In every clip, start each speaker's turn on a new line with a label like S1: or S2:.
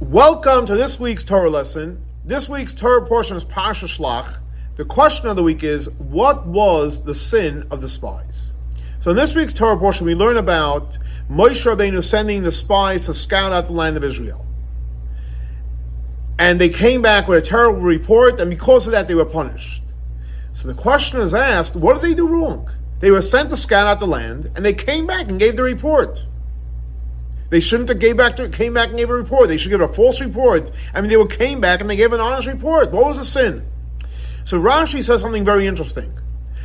S1: Welcome to this week's Torah lesson. This week's Torah portion is Parsha Shlach. The question of the week is, what was the sin of the spies? So in this week's Torah portion, we learn about Moshe Rabbeinu sending the spies to scout out the land of Israel. And they came back with a terrible report, and because of that, they were punished. So the question is asked, what did they do wrong? They were sent to scout out the land, and they came back and gave the report. They shouldn't have gave back to, came back and gave a report. They should give a false report. I mean, they were came back and they gave an honest report. What was the sin? So Rashi says something very interesting.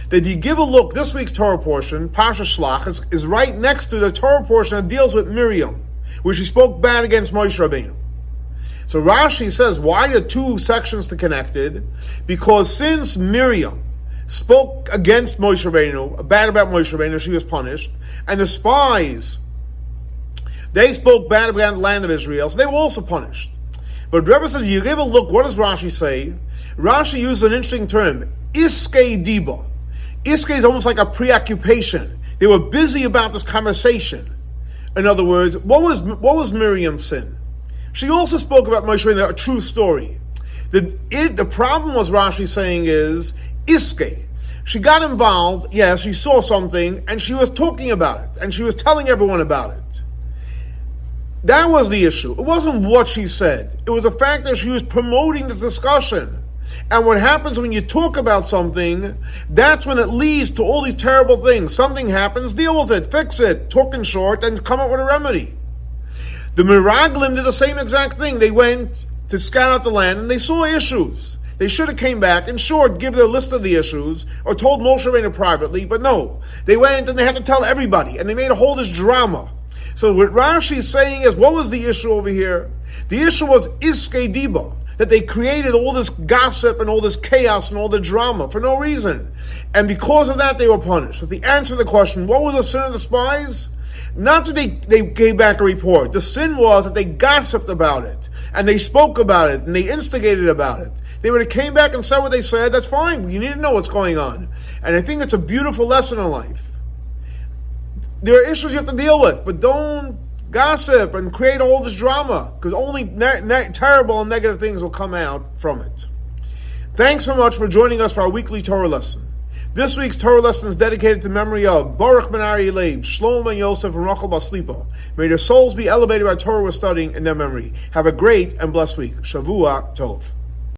S1: That you give a look, this week's Torah portion, Pasha Shlach, is, is right next to the Torah portion that deals with Miriam, where she spoke bad against Moshe Rabbeinu. So Rashi says, why the two sections connected? Because since Miriam spoke against Moshe Rabbeinu, bad about Moshe Rabbeinu, she was punished, and the spies they spoke bad about the land of Israel, so they were also punished. But Rebbe says, you give a look, what does Rashi say? Rashi uses an interesting term, iske diba. Iske is almost like a preoccupation. They were busy about this conversation. In other words, what was what was Miriam's sin? She also spoke about Moshe in a true story. The, it, the problem was Rashi saying is iske. She got involved, yes, she saw something, and she was talking about it, and she was telling everyone about it. That was the issue. It wasn't what she said. It was the fact that she was promoting this discussion. And what happens when you talk about something, that's when it leads to all these terrible things. Something happens, deal with it, fix it, talk in short, and come up with a remedy. The Miraglim did the same exact thing. They went to scout out the land and they saw issues. They should have came back and short give their list of the issues or told Moshe Rabbeinu privately, but no. They went and they had to tell everybody and they made a whole this drama. So what Rashi is saying is, what was the issue over here? The issue was Iske Diba, that they created all this gossip and all this chaos and all the drama for no reason. And because of that, they were punished. So the answer to the question, what was the sin of the spies? Not that they, they gave back a report. The sin was that they gossiped about it, and they spoke about it, and they instigated about it. They would have came back and said what they said, that's fine. You need to know what's going on. And I think it's a beautiful lesson in life there are issues you have to deal with, but don't gossip and create all this drama because only ne- ne- terrible and negative things will come out from it. Thanks so much for joining us for our weekly Torah lesson. This week's Torah lesson is dedicated to the memory of Baruch Ben Ari Leib, Shlomo and Yosef, and Rachel Baslipa. May their souls be elevated by Torah we're studying in their memory. Have a great and blessed week. Shavua Tov.